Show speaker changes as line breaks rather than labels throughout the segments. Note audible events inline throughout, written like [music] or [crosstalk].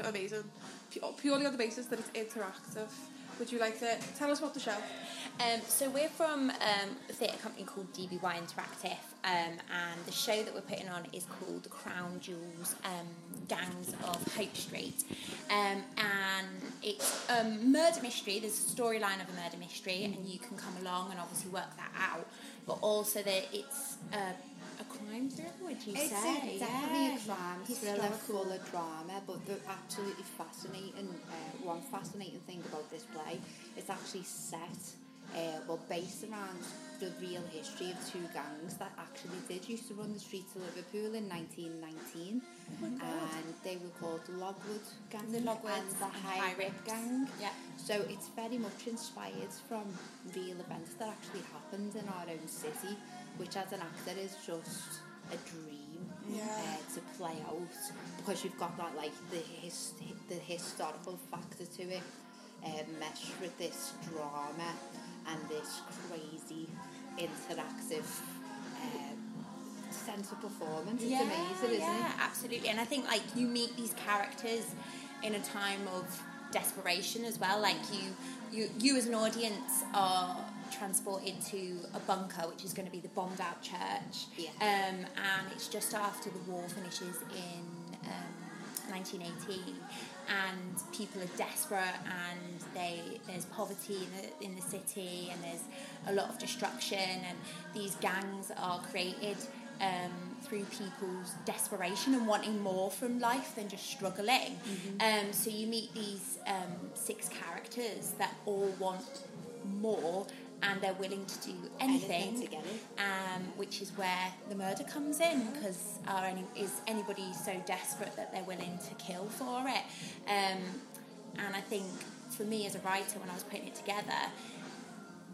amazing. Purely on the basis that it's interactive. Would you like to tell us about the show?
Um, so we're from um, a theatre company called DBY Interactive, um, and the show that we're putting on is called The Crown Duels um, Gangs of Hope Street, um, and it's a murder mystery. There's a storyline of a murder mystery, and you can come along and obviously work that out. But also that it's uh, a crime thriller. Would you
It's
say?
a, definitely
Yeah.
a crime thriller full of drama, but the absolutely fascinating, uh, one fascinating thing about this play, it's actually set, uh, well, based around the real history of two gangs that actually did used to run the streets of Liverpool in 1919. and they were called the Logwood Gang
The Logwoods
and the High
High
Rip Gang.
Yeah.
So it's very much inspired from real events that actually happened in our own city, which as an actor is just a dream
Yeah.
uh, to play out because you've got that like the his, the historical factor to it, uh, meshed with this drama and this crazy interactive uh, sense of performance. It's amazing, isn't it?
yeah,
it?
absolutely. And I think like you meet these characters in a time of desperation as well. Like you, you, you as an audience are transported to a bunker, which is going to be the bombed out church.
Yeah.
Um, and it's just after the war finishes in um, 1918, and people are desperate, and they there's poverty in the, in the city, and there's a lot of destruction, and these gangs are created um, through people's desperation and wanting more from life than just struggling. Um, so you meet these um, six characters that all want more and they're willing to do anything,
Anything to get it.
um, which is where the murder comes in because are any, is anybody so desperate that they're willing to kill for it? Um, and I think for me as a writer, when I was putting it together,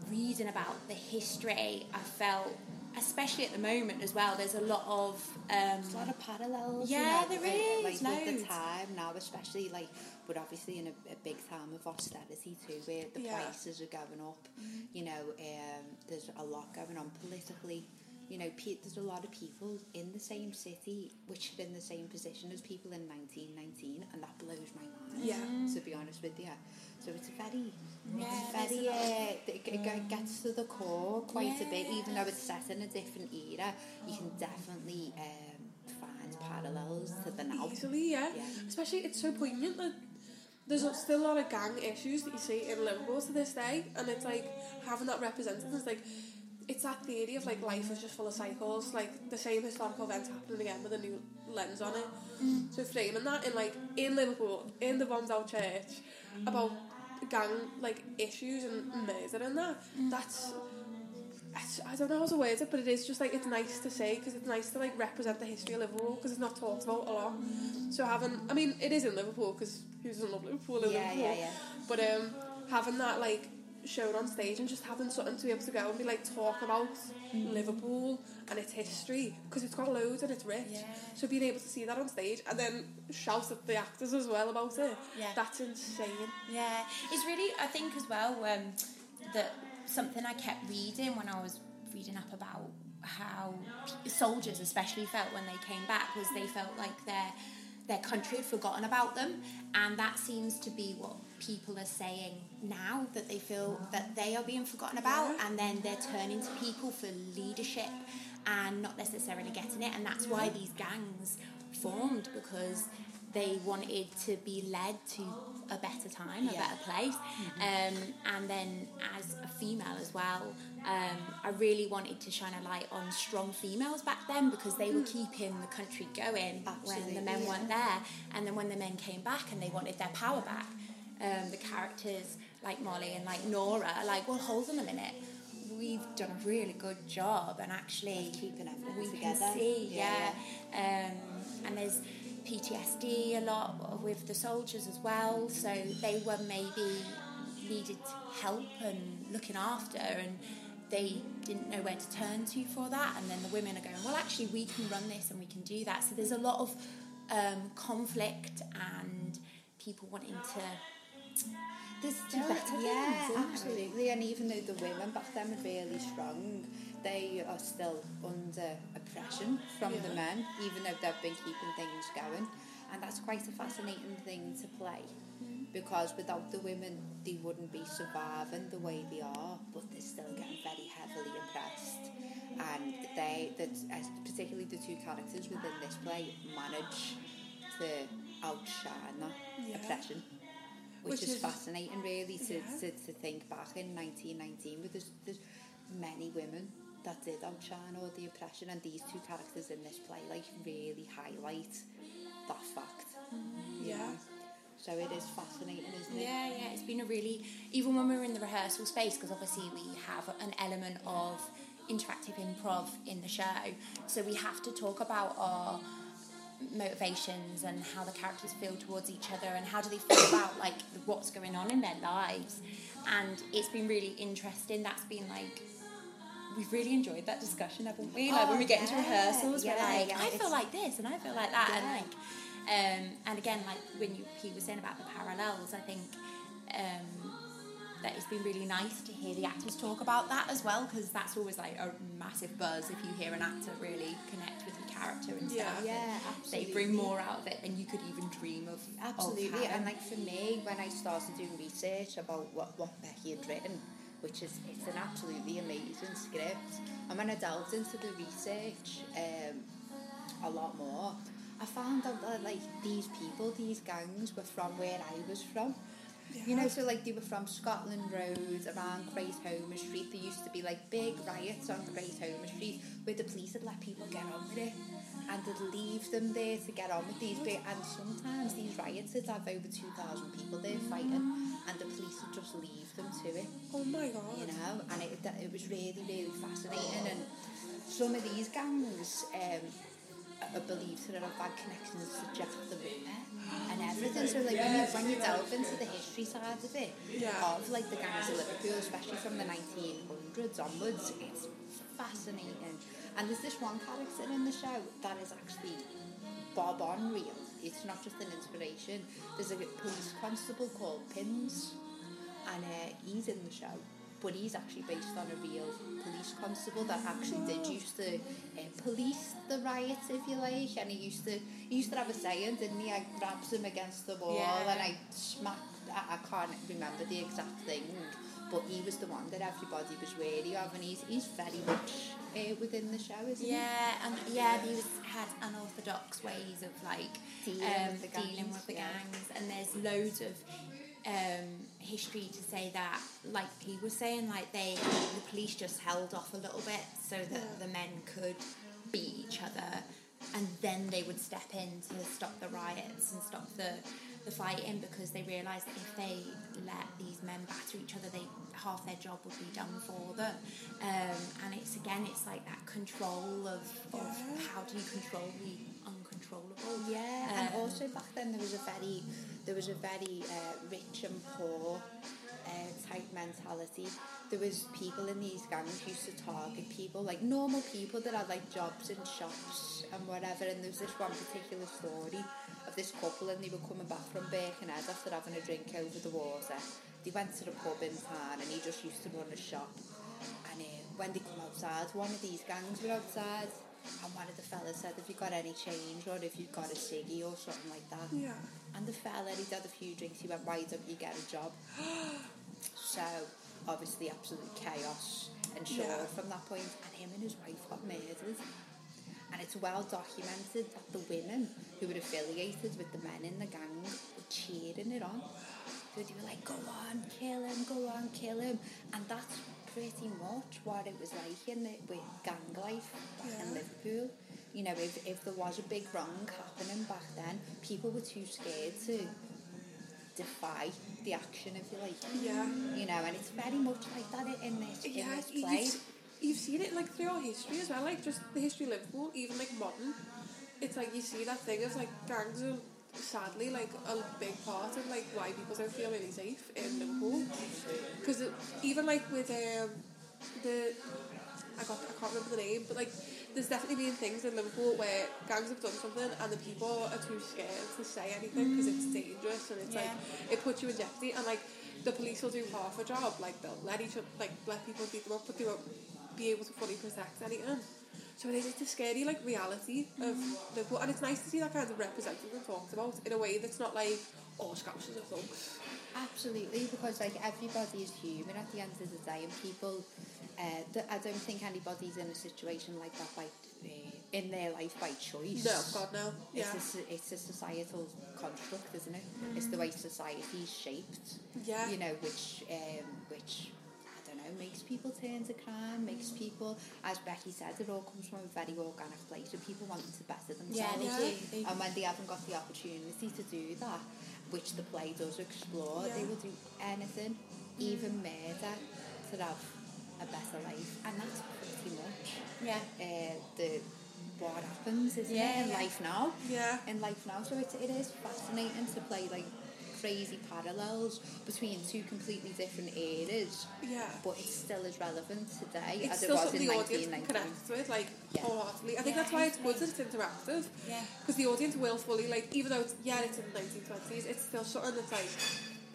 reading about the history, I felt, especially at the moment as well, there's a lot of. Um,
a lot of parallels.
Yeah,
you know,
there
like,
is,
Like with the time now, especially like, but obviously in a, a big time of austerity too, where the
Yeah.
prices are going up. You know, um, there's a lot going on politically. You know, pe- there's a lot of people in the same city which are in the same position as people in 1919, and that blows my mind.
Yeah.
To be honest with you, so it's a very,
Yeah,
very, uh, it, it gets to the core quite a bit,
Yeah.
even though it's set in a different era. You can definitely um, find parallels to the now.
Easily, yeah.
Yeah.
Especially, it's so poignant that there's still a lot of gang issues that you see in Liverpool to this day, and it's like having that represented. is like it's that theory of like life is just full of cycles, like the same historical events happening again with a new lens on it. So framing that in like in Liverpool, in the bombed out church, about gang like issues and murder and that. That's I don't know how to word it, but it is just like it's nice to say because it's nice to like represent the history of Liverpool because it's not talked about a lot. So having, I mean, it is in Liverpool because who doesn't love Liverpool? In
Yeah,
Liverpool?
yeah, yeah.
But um, having that like shown on stage and just having something to be able to go and be like talk about Liverpool and its history because it's got loads and it's rich.
Yeah.
So being able to see that on stage and then shout at the actors as well about it,
Yeah.
that's insane.
Yeah, it's really, I think as well, um, that something I kept reading when I was reading up about how soldiers especially felt when they came back was they felt like their their country had forgotten about them and that seems to be what people are saying now that they feel that they are being forgotten about and then they're turning to people for leadership and not necessarily getting it and that's why these gangs formed because they wanted to be led to a better time, a
Yeah.
better place. Um, and then as a female as well, um, I really wanted to shine a light on strong females back then because they were keeping the country going when the men
yeah.
weren't there. And then when the men came back and they wanted their power back, um, the characters like Molly and like Nora are like, well, hold on a minute. We've done a really good job, and actually
keeping everything
we
together.
can see,
Yeah,
yeah. Um, and there's PTSD a lot with the soldiers as well, so they were maybe needed help and looking after, and they didn't know where to turn to for that. And then the women are going, well, actually, we can run this and we can do that. So there's a lot of um, conflict and people wanting to
There's still,
better
yeah,
things, isn't there?
absolutely. And even though the women back then were really strong, they are still under oppression from the men, even though they've been keeping things going. And that's quite a fascinating thing to play. Mm-hmm. Because without the women, they wouldn't be surviving the way they are, but they're still getting very heavily oppressed. And they, that, particularly the two characters within this play, manage to outshine that
Yeah.
oppression which,
Which
is,
is-
fascinating really to,
Yeah.
to, to think back in 1919 with there's, there's many women that did outshine all the oppression and these two characters in this play like really highlight that fact you
Yeah.
know. so it is fascinating isn't it
Yeah, yeah, it's been a really, even when we were in the rehearsal space, because obviously we have an element of interactive improv in the show, so we have to talk about our motivations and how the characters feel towards each other and how do they feel [coughs] about like what's going on in their lives. And it's been really interesting. That's been like we've really enjoyed that discussion haven't we? Like
Oh,
when we get into
yeah,
rehearsals we're like
yeah,
I feel like this and I feel like that. And like um, and again, like when you he was saying about the parallels, I think um, that it's been really nice to hear the actors talk about that as well because that's always like a massive buzz if you hear an actor really connect with the character and
Yeah.
stuff.
yeah
They
absolutely They
bring more out of it than you could even dream of. of
Absolutely,
having.
and like for me, when I started doing research about what, what Becky had written, which is it's an absolutely amazing script, and when I delved into the research um, a lot more, I found out that like these people, these gangs, were from where I was from. You know, so like they were from Scotland Road, around Great Homer Street. There used to be like big riots on Great Homer Street where the police would let people get on with it and they'd leave them there to get on with these big. And sometimes these riots would have over 2,000 people there fighting and the police would just leave them to it
Oh my god.
you know, and it, it was really, really fascinating. And some of these gangs um, to have had connections to Jack the Ripper and everything. So, like, when you, when you delve into the history side of it,
Yeah.
of like the gangs of Liverpool, especially from the 1900s onwards, it's fascinating. And there's this one character in the show that is actually Bob on real. It's not just an inspiration. There's a police constable called Pins, and uh, he's in the show. But he's actually based on a real police constable that actually did used to uh, police the riots, if you like. And he used to he used to have a saying, didn't he? I grabs him against the wall
Yeah.
and I smacked. I, I can't remember the exact thing, but he was the one that everybody was wary of, and he's he's very much uh, within the show, isn't he?
Yeah, and yeah, these had unorthodox ways of like
Dealing
um,
with the
dealing
gangs,
with the
yeah.
gangs, and there's loads of um, history to say that, like he was saying, like they the police just held off a little bit so that the men could beat each other, and then they would step in to stop the riots and stop the the fighting because they realised that if they let these men batter each other, they half their job would be done for them. Um, and it's again, it's like that control of, of how do you control the uncontrollable.
Yeah, and
Um,
also back then there was a very, there was a very uh, rich and poor uh, type mentality. There was people in these gangs used to target people like normal people that had like jobs in shops and whatever. And there was this one particular story of this couple, and they were coming back from Birkenhead after having a drink over the water. They went to the pub in town, and he just used to run a shop. And uh, when they come outside, one of these gangs were outside, and one of the fellas said, "Have you got any change, or if you've got a ciggy or something like that?"
Yeah.
And the fella, he'd had a few drinks. He went, "Why don't you get a job?" [gasps] so obviously, absolute chaos ensued
Yeah.
from that point, and him and his wife got murdered. And it's well documented that the women who were affiliated with the men in the gang were cheering it on. So they were like, go on, kill him, go on, kill him. And that's pretty much what it was like in the, with gang life back in
Yeah.
Liverpool. You know, if, if there was a big wrong happening back then, people were too scared to defy the action, if you like.
Yeah.
You know, and it's very much like that in this, in
Yeah,
this
you-
play.
you've, you've seen it like throughout history as well, like just the history of Liverpool, even like modern. It's like you see that thing of like gangs are sadly like a big part of like why people don't feel really safe in Liverpool. Because even like with um, the I got I can't remember the name, but like there's definitely been things in Liverpool where gangs have done something and the people are too scared to say anything because it's mm. dangerous and it's
Yeah.
like it puts you in jeopardy and like the police will do half a job like they'll let each other like let people beat them up but they won't be able to fully protect anything so it is just a scary like reality of mm. Liverpool and it's nice to see that kind of represented and talked about in a way that's not like oh Scousers are thugs
Absolutely, because like everybody is human at the end of the day, and people. Uh, th- I don't think anybody's in a situation like that by uh, in their life by choice.
no God no yeah
It's a, it's a societal construct, isn't it? It's the way society's shaped.
yeah
You know, which um, which I don't know makes people turn to crime, makes people, as Becky said, it all comes from a very organic place, and people want to better themselves.
Yeah, they
Yeah.
do.
And when they haven't got the opportunity to do that, which the play does explore, they will do anything, even murder, to have a better life. And that's pretty much
yeah.
uh, the what happens, isn't
Yeah,
it, in
yeah.
life now?
yeah
In life now. So it, it is fascinating to play like crazy parallels between two completely different eras,
yeah
but it's still as relevant today
it's
as
still
it was in
the audience can
1919.
connect with, like
Yeah.
wholeheartedly. I think
Yeah,
that's why it's good that it's interactive,
Yeah.
because the audience will fully like, even though it's yeah, it's in the 1920s, it's still something that's like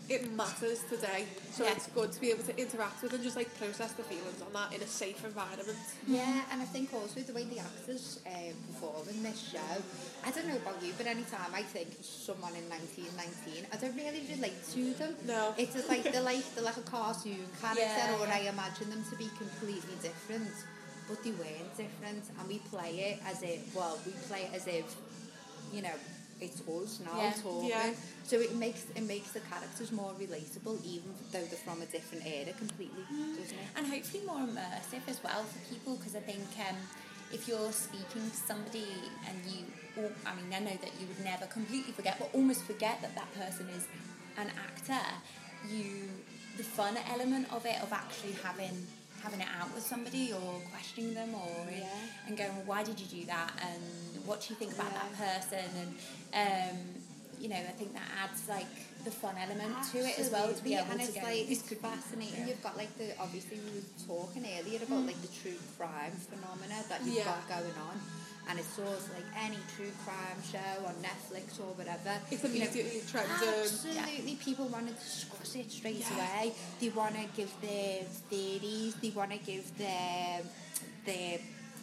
it matters today. So
Yeah.
it's good to be able to interact with and just like process the feelings on that in a safe environment.
Yeah, and I think also the way the actors uh, perform in this show, I don't know about you, but anytime I think of someone in 1919, I don't really relate to them.
No,
It's just like they're like they're like a cartoon character,
Yeah,
or
yeah.
I imagine them to be completely different, but they weren't different, and we play it as if well, we play it as if you know it's us now
Yeah.
talking.
Yeah.
So it makes it makes the characters more relatable, even though they're from a different era completely, doesn't it?
and hopefully more immersive as well for people because I think um, if you're speaking to somebody and you, or, I mean, I know that you would never completely forget, but almost forget that that person is an actor. You, the fun element of it, of actually having having it out with somebody or questioning them or
Yeah.
and going, well, why did you do that and what do you think about that person and um, you know, I think that adds like the fun element to it as well to be able
and
to
it's
go.
like
this
it's fascinating.
yeah.
You've got like the obviously we were talking earlier about like the true crime phenomena that you've
Yeah.
got going on, and it's of like any true crime show on Netflix or whatever.
it's
you know,
immediately trending.
Absolutely, people want to discuss it straight
Yeah.
away. They want to give their theories. They want to give their their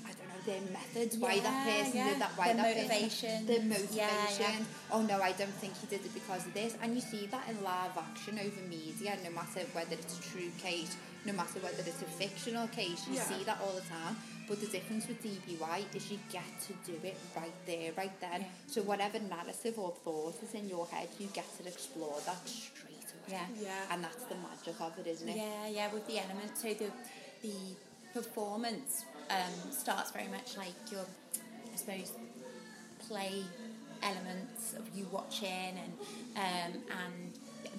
I don't know their methods. why that
Yeah,
person
yeah.
did that. Why
Their
that
motivation.
Person, their motivation.
Yeah, yeah.
Oh no, I don't think he did it because of this. And you see that in live action over media. No matter whether it's a true case, no matter whether it's a fictional case, you
Yeah.
see that all the time. But the difference with DBY is you get to do it right there, right then.
Yeah.
So whatever narrative or thought is in your head, you get to explore that straight away.
Yeah.
Yeah.
And that's the magic of it, isn't it?
Yeah, yeah, with the element. So the the performance um, starts very much like your, I suppose, play elements of you watching and um, and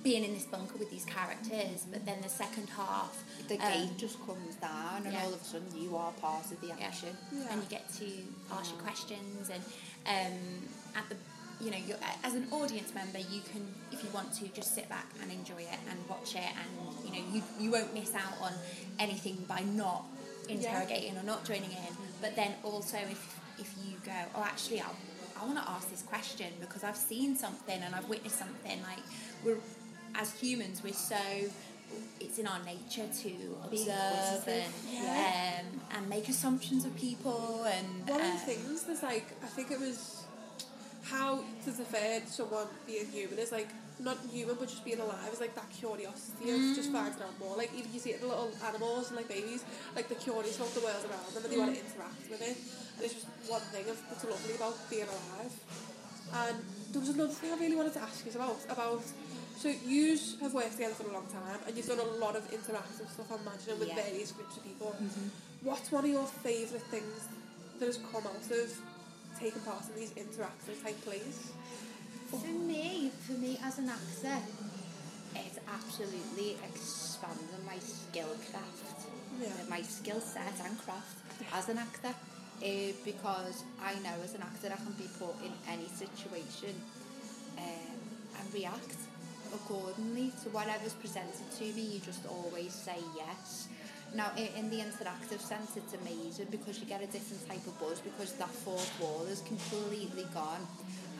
being in this bunker with these characters. But then the second half,
The
um,
gate just comes down, and
yeah.
all of a sudden you are part of the action.
Yeah.
and you get to ask your questions and um, at the you know you're, as an audience member you can if you want to just sit back and enjoy it and watch it and you know you, you won't miss out on anything by not interrogating or not joining in but then also if if you go oh actually I'll, I want to ask this question because I've seen something and I've witnessed something like we're as humans we're so it's in our nature to observe and
yeah.
um, and make assumptions of people and
One of
uh,
the things there's like I think it was how to defer someone being human is like not human but just being alive is like that curiosity of just finding out more. Like even you see it in little animals and like babies, like they're curious about the world around them and they want to interact with it. And it's just one thing of that's lovely about being alive. And there was another thing I really wanted to ask you about about so you have worked together for a long time and you've done a lot of interactive stuff I'm imagining with
Yeah.
various groups of people. Mm-hmm. What's one of your favourite things that has come out of taking part in these interactive type plays?
For me, for me as an actor, it's absolutely expanding my skill craft,
Yeah.
my skill set and craft as an actor. Uh, because I know as an actor I can be put in any situation um, and react accordingly to whatever's presented to me. You just always say yes. Now, in, in the interactive sense, it's amazing because you get a different type of buzz because that fourth wall is completely gone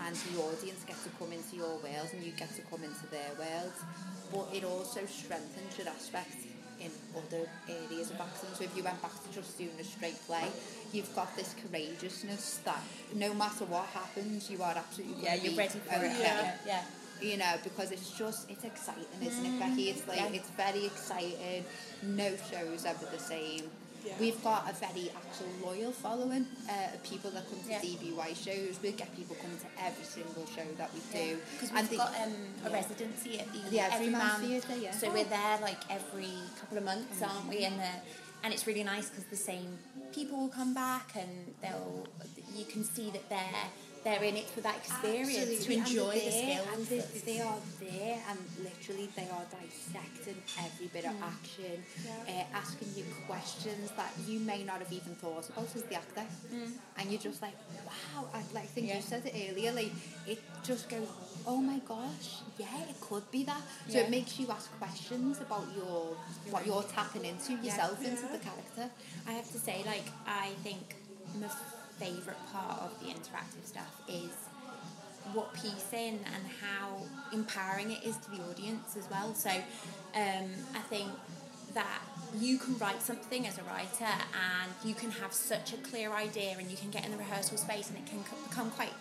and the audience gets to come into your world and you get to come into their world. But it also strengthens your aspect in other areas of acting. So if you went back to just doing a straight play, you've got this courageousness that no matter what happens, you are absolutely
Yeah, you're ready for it. Yeah, yeah.
you know, because it's just it's exciting, isn't it, Becky? Mm, it's like
Yeah.
it's very exciting. No show's ever the same.
Yeah.
We've got a very actual loyal following uh, of people that come to
Yeah.
DBY shows. We get people coming to every single show that we do.
Because
And
we've got um, a
yeah.
residency at the,
The Everyman Theatre, yeah.
So we're there like every couple of months, aren't we? And the, and it's really nice because the same people will come back and they'll you can see that they're they're in it for that experience
Absolutely,
to enjoy the skills.
And they, they are there, and literally they are dissecting every bit of action,
Yeah.
uh, asking you questions that you may not have even thought about as the actor, and you're just like, wow! I, like think
Yeah.
you said it earlier, like it just goes, oh my gosh, yeah, it could be that. So
Yeah.
it makes you ask questions about your what you're tapping into yourself into the character.
I have to say, like, I think favourite part of the interactive stuff is what piecing and how empowering it is to the audience as well. So um, I think that you can write something as a writer and you can have such a clear idea and you can get in the rehearsal space and it can co- become quite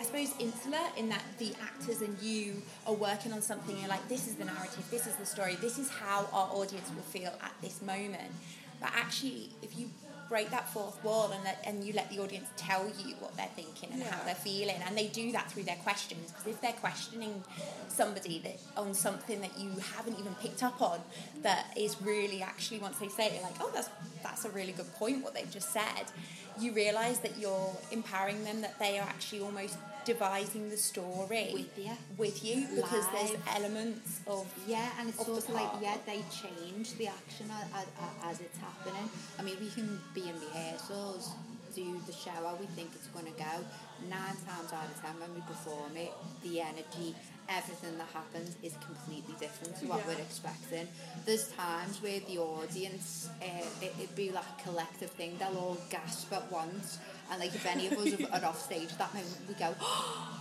I suppose insular in that the actors and you are working on something you're like this is the narrative this is the story this is how our audience will feel at this moment but actually if you break that fourth wall and let, and you let the audience tell you what they're thinking and how they're feeling. And they do that through their questions because if they're questioning somebody that on something that you haven't even picked up on that is really actually once they say it like oh that's that's a really good point what they've just said you realize that you're empowering them that they are actually almost devising the story
With you.
with you because there's elements of
Yeah, and it's
Off the
sort of like yeah, they change the action as, as it's happening. I mean, we can be in rehearsals, do the show how we think it's going to go. Nine times out of ten, when we perform it, the energy, everything that happens is completely different to what
Yeah.
we're expecting. There's times where the audience, uh, it, it'd be like a collective thing. They'll all gasp at once, and like if any of us are off stage, at that moment we go. [gasps]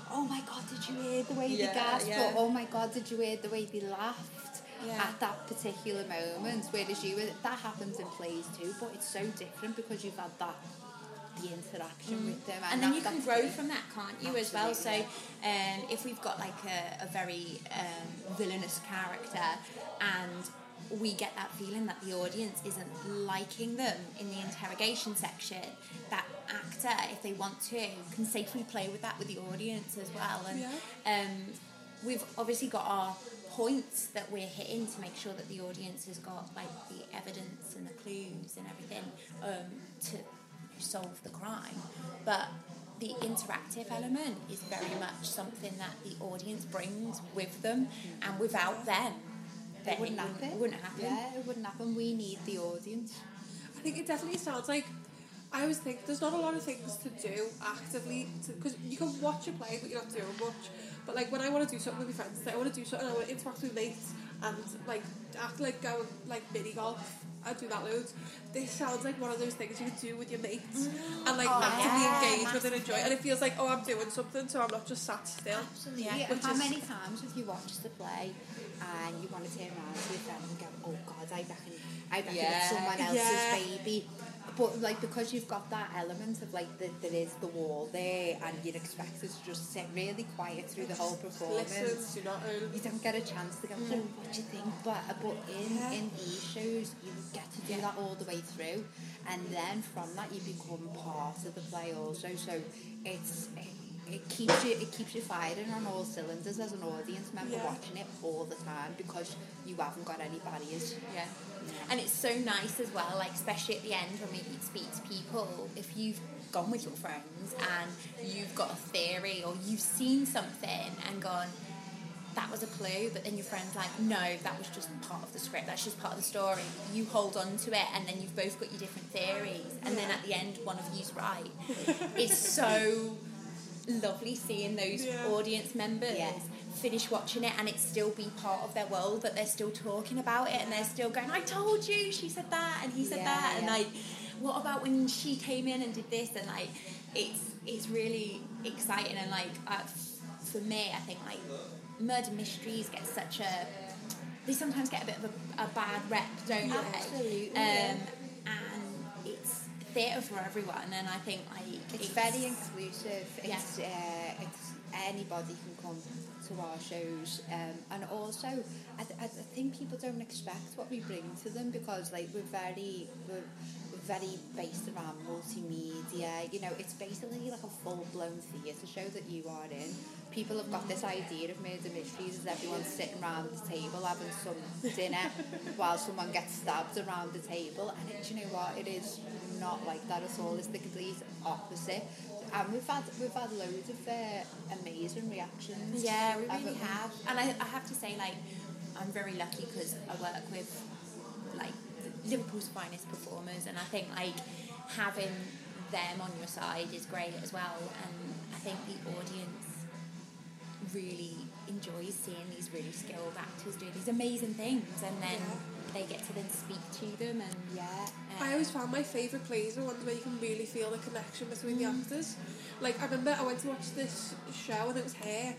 Oh my god, did you hear the way
Yeah,
they gasped?
yeah.
Or, oh my god, did you hear the way they laughed?
Yeah.
at that particular moment. Whereas you, that happens in plays too, but it's so different because you've had that the interaction with them,
and then
that-
you can grow
it.
from that, can't you, as well? So, um, if we've got like a, a very um, villainous character and we get that feeling that the audience isn't liking them in the interrogation section, that actor, if they want to, can safely play with that with the audience as well. And um, we've obviously got our points that we're hitting to make sure that the audience has got like the evidence and the clues and everything um, to solve the crime. But the interactive element is very much something that the audience brings with them, and without them,
It wouldn't
wouldn't,
happen.
wouldn't happen.
Yeah, it wouldn't happen. We need the audience.
I think it definitely sounds like I always think there's not a lot of things to do actively because you can watch a play but you're not doing much. But like when I want to do something with my friends, like I want to do something, I want to interact with mates and like act like go like mini golf. I do that loads. This sounds like one of those things you can do with your mates and like
Oh,
actively
yeah,
engage with and enjoy. And it feels like oh I'm doing something, so I'm not just sat still.
Absolutely.
Yeah,
Yeah.
and how
is-
many times have you watched the play and you want to turn around to your friend and go, oh God, I reckon, I reckon
Yeah.
it's someone else's
Yeah.
baby. But like because you've got that element of like the, there is the wall there and you're expected to just sit really quiet through the whole performance.
Listen, do not own.
you don't get a chance to go, so what do you think? But, uh, but in,
Yeah.
in these shows, you get to do that all the way through. And then from that, you become part of the play also. So it's, it, it keeps you it keeps you firing on all cylinders as an audience member
Yeah.
watching it all the time because you haven't got any barriers.
Yeah. And it's so nice as well, like especially at the end when we speak to people, if you've gone with your friends and you've got a theory or you've seen something and gone, that was a clue, but then your friend's like, no, that was just part of the script, that's just part of the story. You hold on to it and then you've both got your different theories and then at the end one of you's right. [laughs] it's so lovely seeing those
Yeah.
audience members
Yeah.
finish watching it and it still be part of their world that they're still talking about it and they're still going, I told you, she said that and he said
Yeah,
that and
yeah.
like what about when she came in and did this and like it's it's really exciting and like uh, for me I think like murder mysteries get such a they sometimes get a bit of a, a bad rep don't they
Absolutely,
um,
yeah.
and it's theatre for everyone and I think like
It's very inclusive. It's
Yeah.
uh, it's anybody can come to our shows, um, and also I, th- I think people don't expect what we bring to them because like we're very we're, very based around multimedia. You know, it's basically like a full blown theatre show that you are in. People have got this idea of murder mysteries as everyone's sitting around the table having some dinner [laughs] while someone gets stabbed around the table, and it, do you know what? It is not like that at all. It's the complete opposite. And we've had we've had loads of uh, amazing reactions.
Yeah, we really have. And I, I have to say, like, I'm very lucky because I work with, like, Liverpool's finest performers, and I think, like, having them on your side is great as well. And I think the audience really enjoys seeing these really skilled actors do these amazing things, and then they get to then speak to them. And
Yeah.
Uh, I always found my favourite plays are ones where you can really feel the connection between the mm. actors. Like I remember I went to watch this show and it was Hair,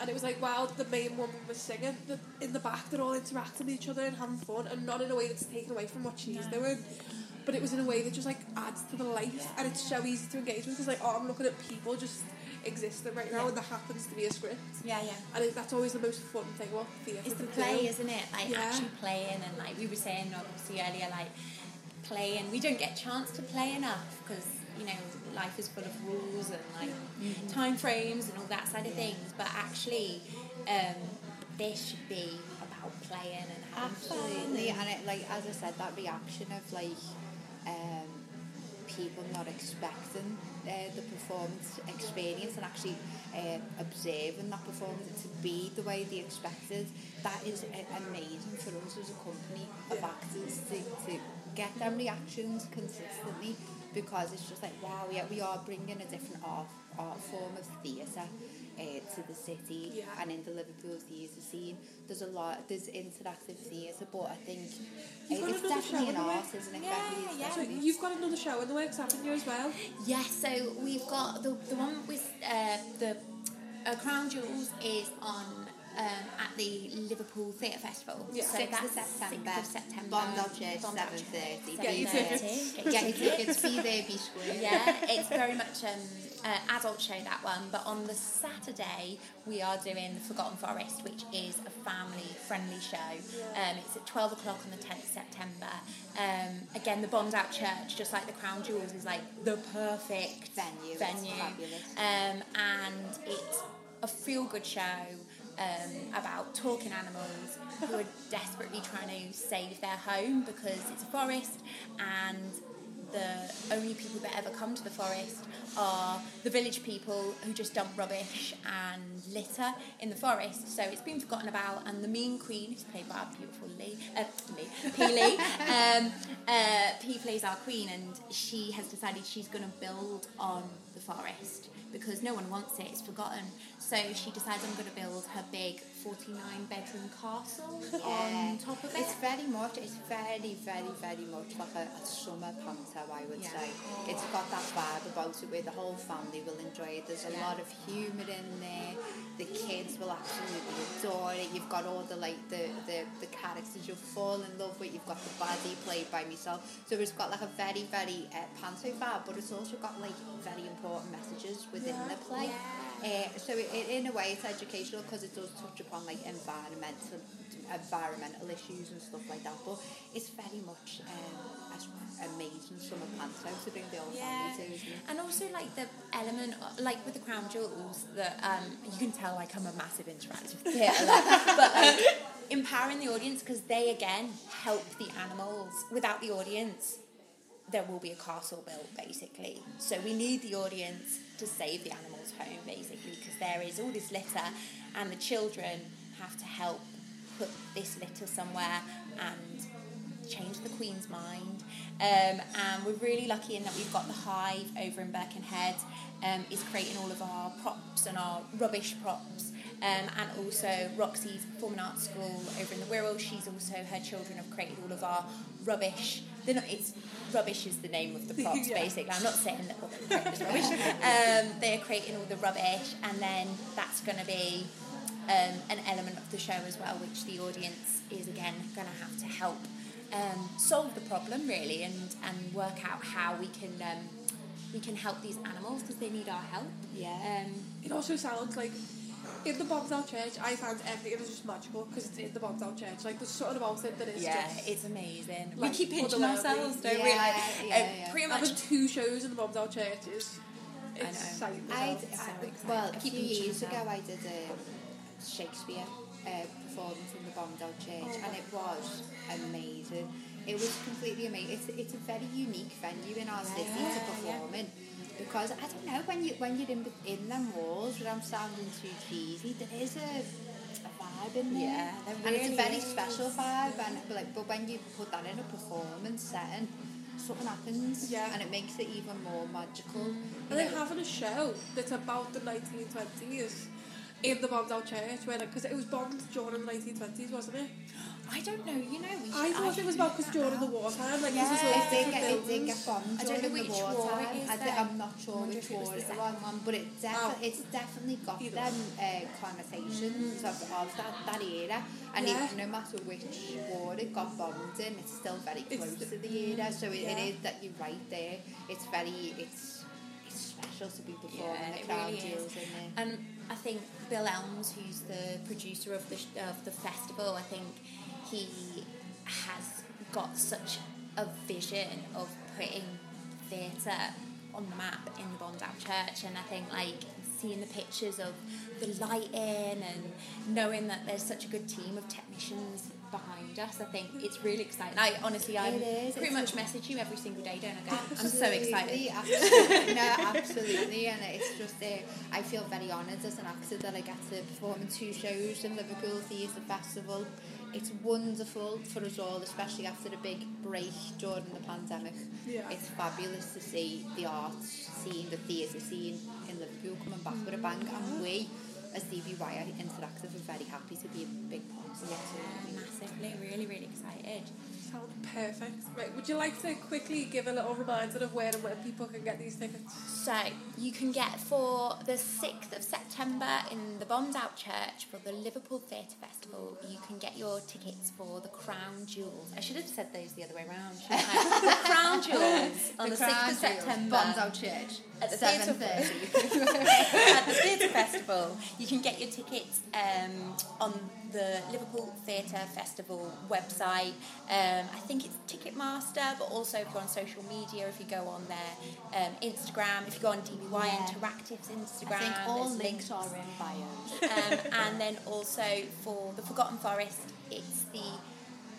and it was like while the main woman was singing, the, in the back they're all interacting with each other and having fun, and not in a way that's taken away from what she's
No.
doing. But it was in a way that just like adds to the life, and it's so easy to engage with because like oh I'm looking at people just existing right now,
Yeah.
and there happens to be a script,
yeah, yeah.
and it, that's always the most fun thing about theatre.
It's the play,
do.
isn't it? Like
Yeah.
actually playing, and like we were saying obviously earlier, like playing. We don't get a chance to play enough because you know life is full of rules and like time frames and all that side of things. But actually, um, this should be about playing and having
Absolutely,
fun.
and it, like as I said, that reaction of like um, people not expecting uh, the performance experience and actually uh, observing that performance to be the way they expected. That is amazing for us as a company of actors to, to get them reactions consistently because it's just like wow, yeah, we are bringing a different art art form of theatre. Uh, to the city
Yeah.
and in the Liverpool theatre scene, there's a lot. There's interactive theatre, but I think it's definitely an art,
works.
isn't it?
Yeah,
Becky?
Yeah.
So you've got another show in the works, haven't you, as well?
Yeah, so we've got the, the one with uh, the uh, Crown Duels is on um, at the Liverpool Theatre Festival.
Yeah.
so
6th of September.
6th of September.
Bombed Out
Church, Church,
7:30.
Get your tickets.
Get
Get
your
your
tickets.
tickets, be there, be square.
yeah, it's very much um, uh, adult show that one. But on the Saturday, we are doing Forgotten Forest, which is a family-friendly show. Um, it's at twelve o'clock on the tenth of September. Um, again, the Bombed Out Church, just like the Crown Duels, is like the perfect
Venue, it's
Venue,
fabulous.
um, and it's a feel-good show. Um, about talking animals who are desperately trying to save their home because it's a forest and the only people that ever come to the forest are the village people who just dump rubbish and litter in the forest. So it's been forgotten about, and the mean queen, who's played by our beautiful Lee, uh, Lee, Pea. Lee, [laughs] um, uh, Pea plays our queen, and she has decided she's going to build on the forest because no one wants it, it's forgotten. So she decides I'm going to build her big 49 bedroom castle on top of it.
It's very much, it's very, very, very much like a, a summer panto, I would
Yeah.
say. It's got that vibe about it where the whole family will enjoy it. There's a
Yeah.
lot of humour in there. The kids will absolutely adore it. You've got all the like the, the, the characters you'll fall in love with. You've got the baddie played by myself. So it's got like a very, very uh, panto vibe, but it's also got like very important messages within the play. Uh, so it, it, in a way, it's educational because it does touch upon like environmental environmental issues and stuff like that. But it's very much um, a- amazing summer panto to bring the whole
Yeah,
family to.
And also like the element, like with the Crown Duels, that um, you can tell like I'm a massive interactive [laughs] theatre, but like empowering the audience because they again help the animals. Without the audience, there will be a castle built basically. So we need the audience to save the animals home basically because there is all this litter, and the children have to help put this litter somewhere and change the Queen's mind. Um, and we're really lucky in that we've got the Hive over in Birkenhead, um, is creating all of our props and our rubbish props. Um, and also Roxy's Performing Arts School over in the Wirral. She's also her children have created all of our rubbish. They're not, it's rubbish is the name of the [laughs] props
Yeah.
basically. I'm not saying that they're rubbish. [laughs] Um, they're creating all the rubbish, and then that's going to be um, an element of the show as well, which the audience is again going to have to help um, solve the problem really, and and work out how we can um, we can help these animals because they need our help.
Yeah.
Um,
It also sounds like in the Bombs Out Church, I found everything was just magical because it's in the Bombs Out Church. Like there's something about it that is
yeah,
just.
Yeah, it's amazing. we keep pinching
otherworldly.
ourselves, don't we?
Yeah,
Like,
yeah,
um,
yeah.
Pretty much.
Having two shows in the Bombs Out Church is.
I.
It's
I,
well.
so
I, well,
I
a few years ago I did a Shakespeare uh, performance in the Bombed Out Church
Oh,
and it was amazing. It was completely amazing. It's, it's a very unique venue in our city to
Yeah,
perform in because I don't know when you when you're in in them walls without sounding too cheesy, there is a, a vibe in there.
Yeah, there
and it's a very
is.
special vibe. And but like, but when you put that in a performance setting, something happens.
Yeah.
and it makes it even more magical.
And
know.
having a show that's about the 1920s in the bombed out church, where like, because it was bombed during the 1920s, wasn't it?
I don't know. You know, we
I
should-
thought it was about because during the wartime, like,
Yeah,
this is all
It did
different
get, it did
buildings.
get bombed
I don't know
during
which
the
war
wartime.
it is
I
then.
thi- I'm not sure
wonder
which
if it was the
it
second
was, one, but it defi-
Oh.
it's definitely got
Either.
them uh, connotations of, of that, that era. And
Yeah.
it, no matter which war it got bombed in, it's still very
It's
close
the-
to the era. So it,
Yeah.
it is that you're right there. It's very, it's it's special to be performing
Yeah,
the
it
crown
really is.
jewels in there.
And I think Bill Elms, who's the producer of the sh- of the festival, I think he has got such a vision of putting theatre on the map in the Bombed Out Church, and I think like seeing the pictures of the lighting and knowing that there's such a good team of technicians behind us, I think it's really exciting. I honestly, I
It
pretty much message you every single day, don't I? Gav? I'm so excited.
Absolutely, no, [laughs] absolutely, and it's just uh, I feel very honoured as an actor that I get to perform in two shows in Liverpool Theatre Festival. it's wonderful for us all, especially after a big break during the pandemic.
Yeah.
It's fabulous to see the arts scene, the theatre scene in Liverpool coming back mm. with a bang, and we as DBY Interactive are very happy to be a big part of it.
Yeah, massively, really, really excited.
Sound perfect. Right, would you like to quickly give a little reminder of where and when people can get these tickets?
So you can get for the sixth of September in the Bombs Out Church for the Liverpool Theatre Festival. You can get your tickets for the Crown Duels. I should have said those the other way around. shouldn't I? [laughs] the Crown Duels [laughs] on the, sixth of September
Bombs Church.
At the theatre-
7.30. [laughs]
at the Theatre Festival. You can get your tickets um, on the Liverpool Theatre Festival website. Um, I think it's Ticketmaster, but also if you're on social media, if you go on their um, Instagram, if you go on DBY
Yeah.
Interactive's Instagram,
I think all
there's
links are in bio.
um, and then also for the Forgotten Forest, it's the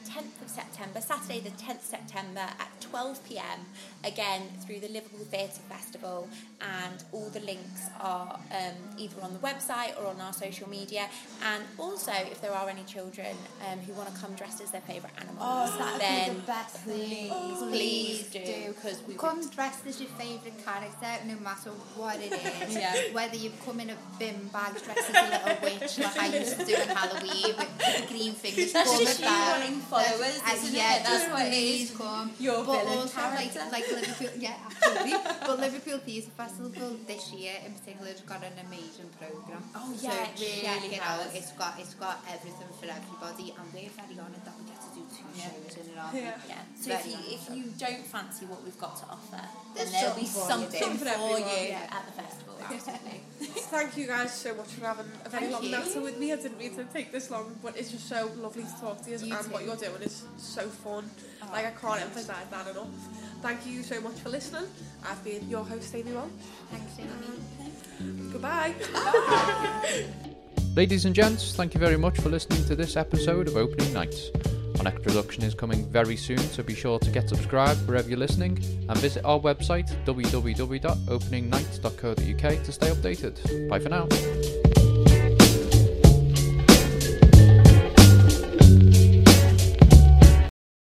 10th of September, Saturday the 10th September at 12 pm, again through the Liverpool Theatre Festival. And all the links are um, either on the website or on our social media. And also, if there are any children um, who want to come dressed as their favourite animals,
Oh, would
then
the best thing.
please do, 'cause we
come dressed as your favourite character, no matter what it is. [laughs]
Yeah.
Whether you've come in a bin bag dressed as a little witch, like I used to do in Halloween with the green fingers. [laughs]
That's just you
that.
Wanting followers,
That's-
isn't
yeah,
it? That's
just
what it
please. Come.
Your
but
villain
also like
character.
like Liverpool, yeah, [laughs] absolutely. but Liverpool Theatre Festival this year in particular has got an amazing programme.
Oh,
so
yeah, it
check
really
it out.
has.
It's got it's got everything for everybody, and we're very honoured that we get to do two
Yeah.
shows in it. aren't
Yeah.
Yeah. So if you if you don't fancy what we've got to offer, then
There's
there'll be
something for you
for,
Something
you
yeah.
at the festival. Absolutely. [laughs]
Thank you guys so much for having a very
Thank
long
you.
natter with me. I didn't mean to take this long, but it's just so lovely to talk to you,
You
and what you're doing is so fun. Oh, like I can't emphasise that enough. Thank you so much for listening. I've been your host, Amy Walsh.
Thanks, Amy.
Goodbye.
Ladies and gents, thank you very much for listening to this episode of Opening Nights. Our next production is coming very soon, so be sure to get subscribed wherever you're listening and visit our website www.openingnights.co.uk to stay updated. Bye for now.